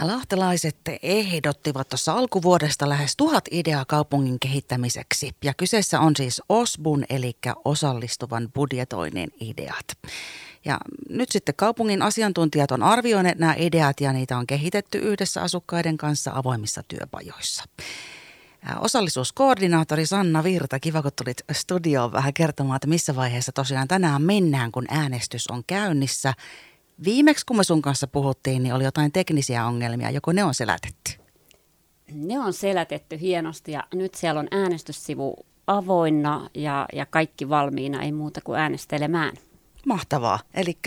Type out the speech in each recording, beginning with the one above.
Ja lahtelaiset ehdottivat tuossa alkuvuodesta lähes tuhat ideaa kaupungin kehittämiseksi. Ja kyseessä on siis OSBUN, eli osallistuvan budjetoinnin ideat. Ja nyt sitten kaupungin asiantuntijat on arvioineet nämä ideat ja niitä on kehitetty yhdessä asukkaiden kanssa avoimissa työpajoissa. Osallisuuskoordinaattori Sanna Virta, kiva kun tulit studioon vähän kertomaan, että missä vaiheessa tosiaan tänään mennään, kun äänestys on käynnissä. Viimeksi kun me sun kanssa puhuttiin, niin oli jotain teknisiä ongelmia, joko ne on selätetty? Ne on selätetty hienosti ja nyt siellä on äänestyssivu avoinna ja, ja kaikki valmiina, ei muuta kuin äänestelemään. Mahtavaa. Eli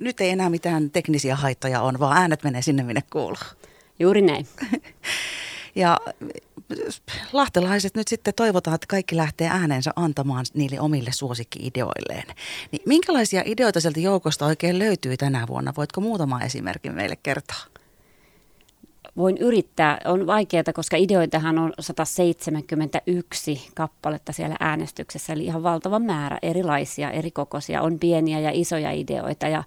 nyt ei enää mitään teknisiä haittoja on, vaan äänet menee sinne, minne kuuluu. Juuri näin. ja lahtelaiset nyt sitten toivotaan, että kaikki lähtee äänensä antamaan niille omille suosikki-ideoilleen. Niin minkälaisia ideoita sieltä joukosta oikein löytyy tänä vuonna? Voitko muutama esimerkin meille kertoa? Voin yrittää. On vaikeaa, koska ideoitahan on 171 kappaletta siellä äänestyksessä, eli ihan valtava määrä erilaisia, eri kokoisia. On pieniä ja isoja ideoita ja,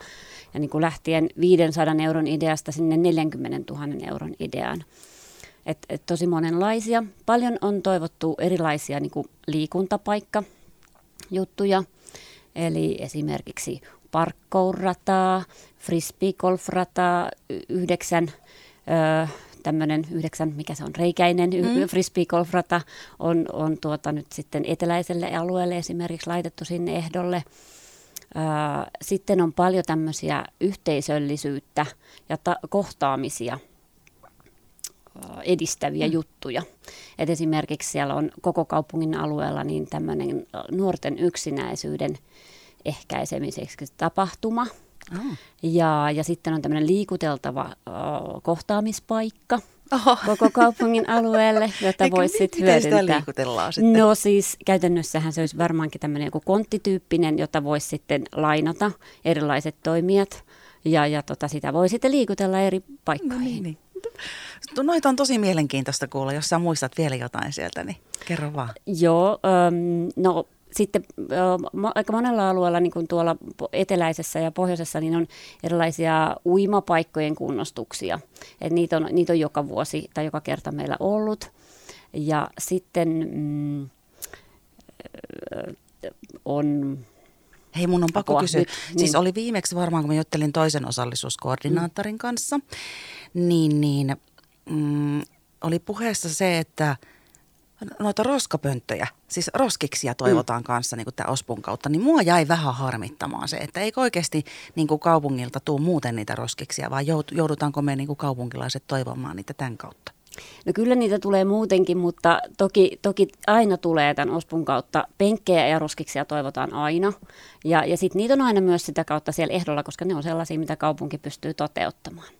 ja niin kuin lähtien 500 euron ideasta sinne 40 000 euron ideaan. Et, et tosi monenlaisia. Paljon on toivottu erilaisia niin kuin liikuntapaikka-juttuja, eli esimerkiksi parkkourrataa, frisbeegolfrataa, yhdeksän ö, tämmöinen yhdeksän, mikä se on, reikäinen mm. frisbeegolfrata on, on tuota nyt sitten eteläiselle alueelle esimerkiksi laitettu sinne ehdolle. Sitten on paljon tämmöisiä yhteisöllisyyttä ja ta- kohtaamisia – edistäviä mm. juttuja. Et esimerkiksi siellä on koko kaupungin alueella niin tämmöinen nuorten yksinäisyyden ehkäisemiseksi tapahtuma. Oh. Ja, ja sitten on tämmöinen liikuteltava uh, kohtaamispaikka Oho. koko kaupungin alueelle, jota voisi sitten hyödyntää. Sitä liikutellaan sitten? No siis käytännössähän se olisi varmaankin tämmöinen joku konttityyppinen, jota voisi sitten lainata erilaiset toimijat. Ja, ja tota, sitä voi sitten liikutella eri paikkoihin. No niin, niin. Noita on tosi mielenkiintoista kuulla. Jos sä muistat vielä jotain sieltä, niin kerro vaan. Joo, ähm, no sitten äh, aika monella alueella, niin kuin tuolla eteläisessä ja pohjoisessa, niin on erilaisia uimapaikkojen kunnostuksia. Et niitä, on, niitä on joka vuosi tai joka kerta meillä ollut. Ja sitten mm, on Hei, mun on pakko Apua, kysyä. Nyt, siis niin. oli viimeksi varmaan, kun mä juttelin toisen osallisuuskoordinaattorin mm. kanssa, niin, niin mm, oli puheessa se, että noita roskapönttöjä, siis roskiksia toivotaan mm. kanssa niin tämän Ospun kautta, niin mua jäi vähän harmittamaan se, että eikö oikeasti niin kuin kaupungilta tuu muuten niitä roskiksia, vai joudutaanko me niin kuin kaupunkilaiset toivomaan niitä tämän kautta? No kyllä niitä tulee muutenkin, mutta toki, toki aina tulee tämän Ospun kautta penkkejä ja roskiksia toivotaan aina. Ja, ja sitten niitä on aina myös sitä kautta siellä ehdolla, koska ne on sellaisia, mitä kaupunki pystyy toteuttamaan.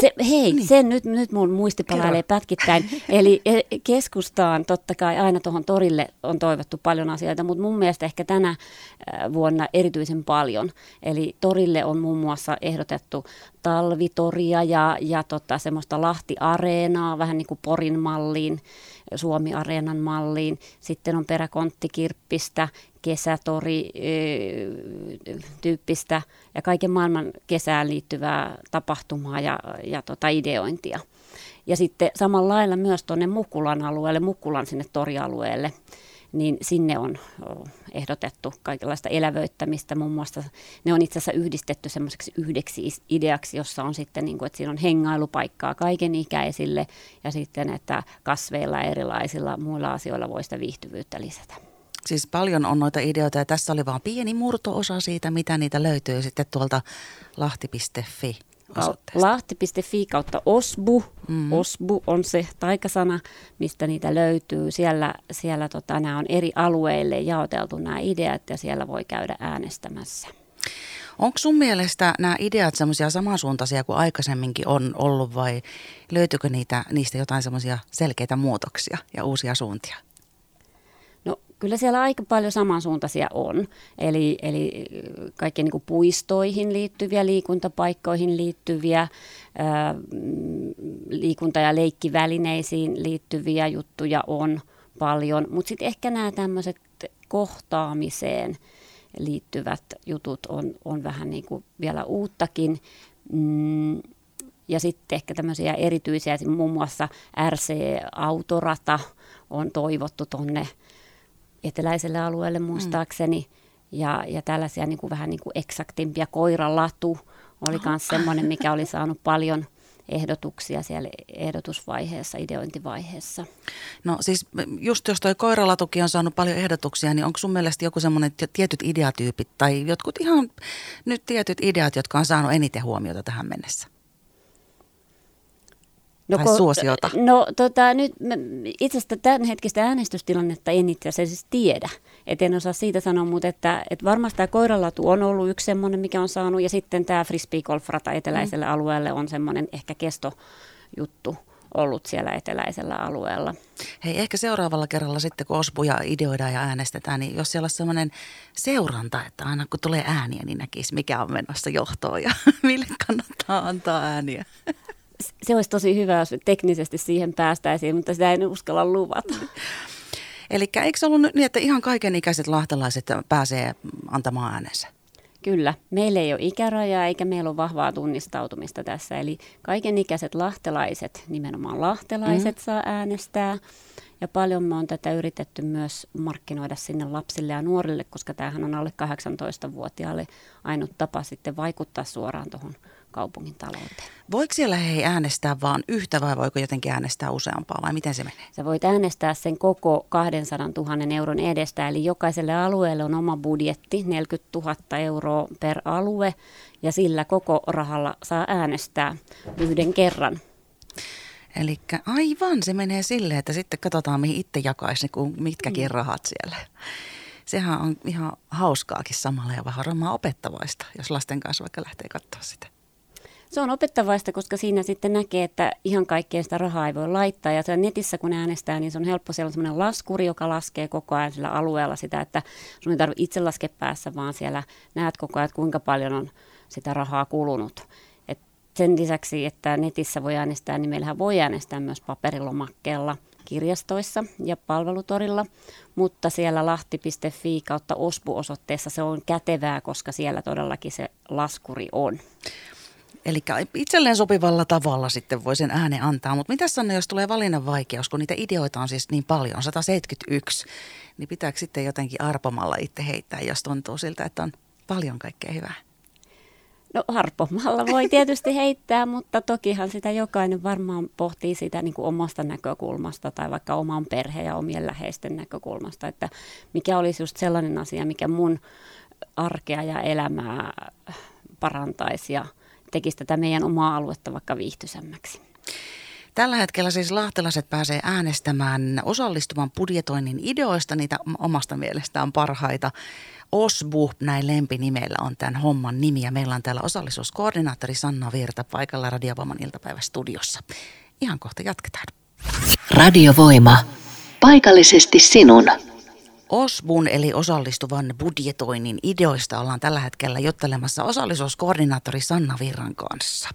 Se, hei, niin. sen nyt, nyt mun muisti palailee pätkittäin. Eli e, keskustaan totta kai aina tuohon torille on toivottu paljon asioita, mutta mun mielestä ehkä tänä vuonna erityisen paljon. Eli torille on muun muassa ehdotettu talvitoria ja, ja tota, semmoista Lahti-areenaa, vähän niin kuin Porin malliin, Suomi-areenan malliin. Sitten on peräkonttikirppistä, kesätori tyyppistä ja kaiken maailman kesään liittyvää tapahtumaa ja, ja tota ideointia. Ja sitten samalla lailla myös tuonne Mukkulan alueelle, Mukkulan sinne torialueelle, niin sinne on ehdotettu kaikenlaista elävöittämistä. Muun muassa ne on itse asiassa yhdistetty semmoiseksi yhdeksi ideaksi, jossa on sitten, niin kuin, että siinä on hengailupaikkaa kaikenikäisille ja sitten, että kasveilla ja erilaisilla muilla asioilla voi sitä viihtyvyyttä lisätä. Siis paljon on noita ideoita ja tässä oli vain pieni murto-osa siitä, mitä niitä löytyy sitten tuolta lahti.fi. Lahti.fi kautta osbu. Mm-hmm. Osbu on se taikasana, mistä niitä löytyy. Siellä, siellä tota, nämä on eri alueille jaoteltu nämä ideat ja siellä voi käydä äänestämässä. Onko sun mielestä nämä ideat semmoisia samansuuntaisia kuin aikaisemminkin on ollut vai löytyykö niitä, niistä jotain semmoisia selkeitä muutoksia ja uusia suuntia? Kyllä siellä aika paljon samansuuntaisia on, eli, eli kaikkien niin puistoihin liittyviä, liikuntapaikkoihin liittyviä, ää, liikunta- ja leikkivälineisiin liittyviä juttuja on paljon, mutta sitten ehkä nämä tämmöiset kohtaamiseen liittyvät jutut on, on vähän niin kuin vielä uuttakin. Mm, ja sitten ehkä tämmöisiä erityisiä, muun muassa RC-autorata on toivottu tuonne eteläiselle alueelle mm. muistaakseni. Mm. Ja, ja tällaisia niin kuin vähän niin kuin eksaktimpia. Koiralatu oli myös semmoinen, mikä oli saanut paljon ehdotuksia siellä ehdotusvaiheessa, ideointivaiheessa. No siis just jos toi koiralatuki on saanut paljon ehdotuksia, niin onko sun mielestä joku semmoinen tietyt ideatyypit tai jotkut ihan nyt tietyt ideat, jotka on saanut eniten huomiota tähän mennessä? No, tai suosiota? No tota, nyt itse asiassa tämän hetkistä äänestystilannetta en itse asiassa tiedä. Et en osaa siitä sanoa, mutta että, että varmasti tämä koiralatu on ollut yksi semmoinen, mikä on saanut. Ja sitten tämä frisbee golfrata eteläiselle mm. alueelle on semmoinen ehkä kestojuttu ollut siellä eteläisellä alueella. Hei, ehkä seuraavalla kerralla sitten, kun ospuja ideoidaan ja äänestetään, niin jos siellä on sellainen seuranta, että aina kun tulee ääniä, niin näkisi, mikä on menossa johtoon ja mille kannattaa antaa ääniä se olisi tosi hyvä, jos teknisesti siihen päästäisiin, mutta sitä en uskalla luvata. Eli eikö se ollut niin, että ihan kaikenikäiset lahtelaiset pääsee antamaan äänensä? Kyllä. Meillä ei ole ikärajaa eikä meillä ole vahvaa tunnistautumista tässä. Eli kaikenikäiset lahtelaiset, nimenomaan lahtelaiset, mm. saa äänestää. Ja paljon me on tätä yritetty myös markkinoida sinne lapsille ja nuorille, koska tämähän on alle 18-vuotiaalle ainut tapa sitten vaikuttaa suoraan tuohon kaupungin talouteen. Voiko siellä hei äänestää vain yhtä vai voiko jotenkin äänestää useampaa vai miten se menee? Sä voit äänestää sen koko 200 000 euron edestä, eli jokaiselle alueelle on oma budjetti, 40 000 euroa per alue, ja sillä koko rahalla saa äänestää yhden kerran. Eli aivan, se menee silleen, että sitten katsotaan, mihin itse jakaisi, mitkäkin mm. rahat siellä. Sehän on ihan hauskaakin samalla ja vähän varmaan opettavaista, jos lasten kanssa vaikka lähtee katsoa sitä. Se on opettavaista, koska siinä sitten näkee, että ihan kaikkea sitä rahaa ei voi laittaa. Ja se netissä, kun äänestää, niin se on helppo. Siellä on sellainen laskuri, joka laskee koko ajan sillä alueella sitä, että sun ei tarvitse itse laskea päässä, vaan siellä näet koko ajan, kuinka paljon on sitä rahaa kulunut. Et sen lisäksi, että netissä voi äänestää, niin meillähän voi äänestää myös paperilomakkeella kirjastoissa ja palvelutorilla, mutta siellä lahti.fi kautta OSPU-osoitteessa se on kätevää, koska siellä todellakin se laskuri on. Eli itselleen sopivalla tavalla sitten voi sen äänen antaa. Mutta mitä sanoo, jos tulee valinnan vaikeus, kun niitä ideoita on siis niin paljon, 171, niin pitääkö sitten jotenkin arpomalla itse heittää, jos tuntuu siltä, että on paljon kaikkea hyvää? No harpomalla voi tietysti heittää, mutta tokihan sitä jokainen varmaan pohtii sitä niin kuin omasta näkökulmasta tai vaikka oman perheen ja omien läheisten näkökulmasta, että mikä olisi just sellainen asia, mikä mun arkea ja elämää parantaisi ja – tekisi tätä meidän omaa aluetta vaikka viihtyisemmäksi. Tällä hetkellä siis lahtelaiset pääsee äänestämään osallistuvan budjetoinnin ideoista, niitä omasta mielestään parhaita. Osbu, näin lempinimellä on tämän homman nimi ja meillä on täällä osallisuuskoordinaattori Sanna Virta paikalla Radiovoiman iltapäivästudiossa. Ihan kohta jatketaan. Radiovoima. Paikallisesti sinun. OSBUN eli osallistuvan budjetoinnin ideoista ollaan tällä hetkellä juttelemassa osallisuuskoordinaattori Sanna Virran kanssa.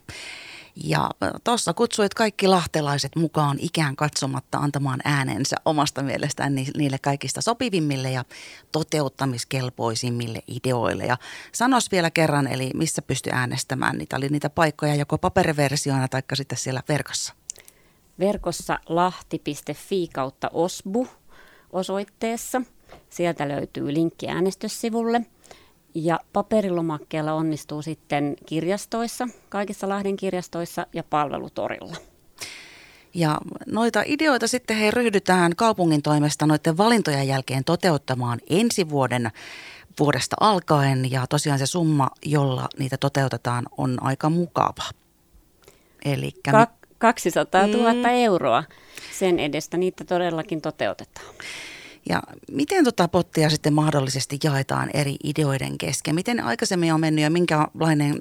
Ja tuossa kutsuit kaikki lahtelaiset mukaan ikään katsomatta antamaan äänensä omasta mielestään niille kaikista sopivimmille ja toteuttamiskelpoisimmille ideoille. Ja sanos vielä kerran, eli missä pystyi äänestämään? Niitä oli niitä paikkoja joko paperiversioina tai sitten siellä verkossa. Verkossa lahti.fi kautta osbu osoitteessa – Sieltä löytyy linkki äänestyssivulle. Ja paperilomakkeella onnistuu sitten kirjastoissa, kaikissa Lahden kirjastoissa ja palvelutorilla. Ja noita ideoita sitten he ryhdytään kaupungin toimesta noiden valintojen jälkeen toteuttamaan ensi vuoden vuodesta alkaen. Ja tosiaan se summa, jolla niitä toteutetaan, on aika mukava. Elikkä Ka- 200 000 mm. euroa sen edestä niitä todellakin toteutetaan. Ja miten tota pottia sitten mahdollisesti jaetaan eri ideoiden kesken? Miten aikaisemmin on mennyt ja minkälainen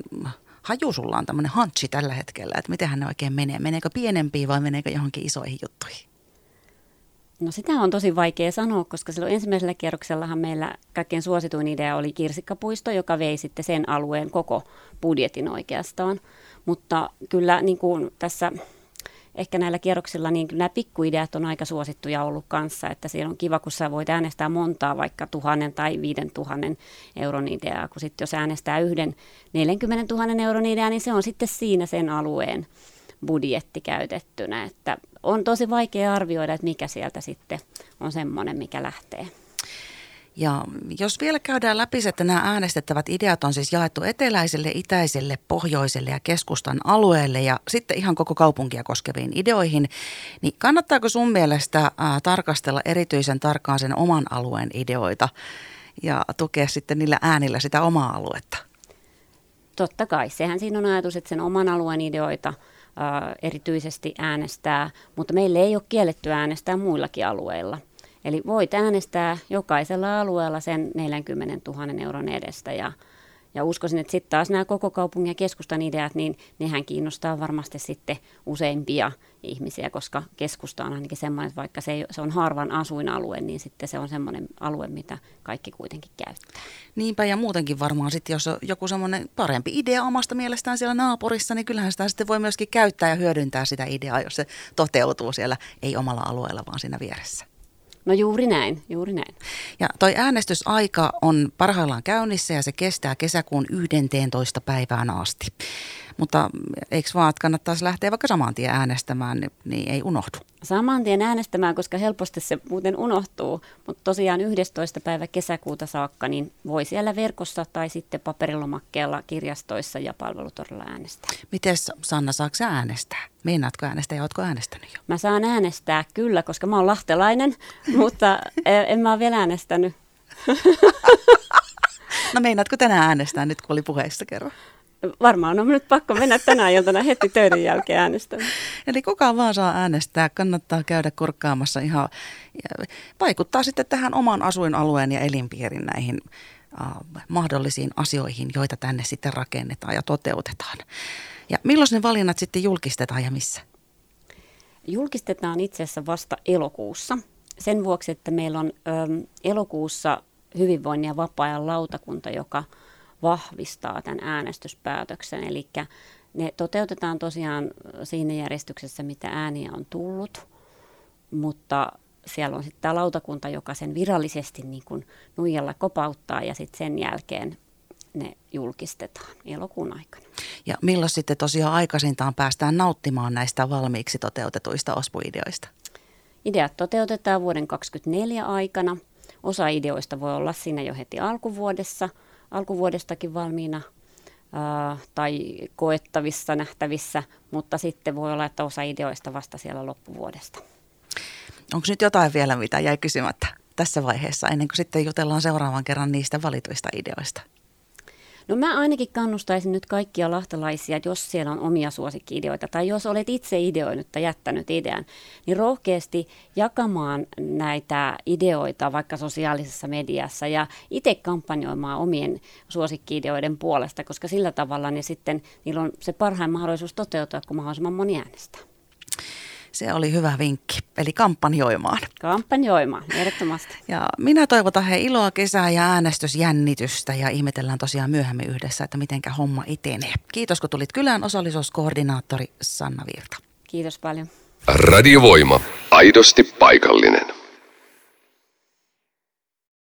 haju sulla on tämmöinen hantsi tällä hetkellä, että miten ne oikein menee? Meneekö pienempiin vai meneekö johonkin isoihin juttuihin? No sitä on tosi vaikea sanoa, koska silloin ensimmäisellä kierroksellahan meillä kaikkein suosituin idea oli kirsikkapuisto, joka vei sitten sen alueen koko budjetin oikeastaan. Mutta kyllä niin kuin tässä ehkä näillä kierroksilla niin nämä pikkuideat on aika suosittuja ollut kanssa, että siellä on kiva, kun sä voit äänestää montaa vaikka tuhannen tai viiden tuhannen euron ideaa, kun sitten jos äänestää yhden 40 000 euron ideaa, niin se on sitten siinä sen alueen budjetti käytettynä, että on tosi vaikea arvioida, että mikä sieltä sitten on semmoinen, mikä lähtee. Ja jos vielä käydään läpi, että nämä äänestettävät ideat on siis jaettu eteläiselle, itäiselle, pohjoiselle ja keskustan alueelle ja sitten ihan koko kaupunkia koskeviin ideoihin, niin kannattaako sun mielestä tarkastella erityisen tarkkaan sen oman alueen ideoita ja tukea sitten niillä äänillä sitä omaa aluetta? Totta kai. Sehän siinä on ajatus, että sen oman alueen ideoita erityisesti äänestää, mutta meille ei ole kielletty äänestää muillakin alueilla – Eli voit äänestää jokaisella alueella sen 40 000 euron edestä ja, ja uskoisin, että sitten taas nämä koko kaupungin ja keskustan ideat, niin nehän kiinnostaa varmasti sitten useimpia ihmisiä, koska keskusta on ainakin semmoinen, että vaikka se, ei, se on harvan asuinalue, niin sitten se on semmoinen alue, mitä kaikki kuitenkin käyttää. Niinpä ja muutenkin varmaan sitten, jos on joku semmoinen parempi idea omasta mielestään siellä naapurissa, niin kyllähän sitä sitten voi myöskin käyttää ja hyödyntää sitä ideaa, jos se toteutuu siellä, ei omalla alueella, vaan siinä vieressä. No juuri näin, juuri näin. Ja toi äänestysaika on parhaillaan käynnissä ja se kestää kesäkuun 11. päivään asti. Mutta eikö vaan, että kannattaisi lähteä vaikka saman tien äänestämään, niin, niin ei unohdu. Saman tien äänestämään, koska helposti se muuten unohtuu. Mutta tosiaan 11. päivä kesäkuuta saakka, niin voi siellä verkossa tai sitten paperilomakkeella kirjastoissa ja palvelutorilla äänestää. Miten Sanna, saako äänestää? Meinaatko äänestää ja oletko äänestänyt jo? Mä saan äänestää kyllä, koska mä oon lahtelainen, mutta en mä ole vielä äänestänyt. no meinaatko tänään äänestää nyt, kun oli puheessa kerran? Varmaan on nyt pakko mennä tänä iltana heti töiden jälkeen äänestämään. Eli kuka vaan saa äänestää, kannattaa käydä korkkaamassa ihan, vaikuttaa sitten tähän oman asuinalueen ja elinpiirin näihin uh, mahdollisiin asioihin, joita tänne sitten rakennetaan ja toteutetaan. Ja milloin ne valinnat sitten julkistetaan ja missä? Julkistetaan itse asiassa vasta elokuussa. Sen vuoksi, että meillä on ö, elokuussa hyvinvoinnin ja vapaa-ajan lautakunta, joka – vahvistaa tämän äänestyspäätöksen. Eli ne toteutetaan tosiaan siinä järjestyksessä, mitä ääniä on tullut, mutta siellä on sitten tämä lautakunta, joka sen virallisesti niin kuin nuijalla kopauttaa ja sitten sen jälkeen ne julkistetaan elokuun aikana. Ja milloin sitten tosiaan aikaisintaan päästään nauttimaan näistä valmiiksi toteutetuista ospuideoista? Ideat toteutetaan vuoden 2024 aikana. Osa ideoista voi olla siinä jo heti alkuvuodessa – alkuvuodestakin valmiina tai koettavissa, nähtävissä, mutta sitten voi olla, että osa ideoista vasta siellä loppuvuodesta. Onko nyt jotain vielä, mitä jäi kysymättä tässä vaiheessa, ennen kuin sitten jutellaan seuraavan kerran niistä valituista ideoista? No mä ainakin kannustaisin nyt kaikkia lahtalaisia, jos siellä on omia suosikki-ideoita tai jos olet itse ideoinut tai jättänyt idean, niin rohkeasti jakamaan näitä ideoita vaikka sosiaalisessa mediassa ja itse kampanjoimaan omien suosikki-ideoiden puolesta, koska sillä tavalla niin sitten niillä on se parhain mahdollisuus toteutua, kun mahdollisimman moni äänestää. Se oli hyvä vinkki, eli kampanjoimaan. Kampanjoimaan, ehdottomasti. Ja minä toivotan he iloa kesää ja äänestysjännitystä ja ihmetellään tosiaan myöhemmin yhdessä, että mitenkä homma etenee. Kiitos kun tulit kylään osallisuuskoordinaattori Sanna Virta. Kiitos paljon. Radiovoima. Aidosti paikallinen.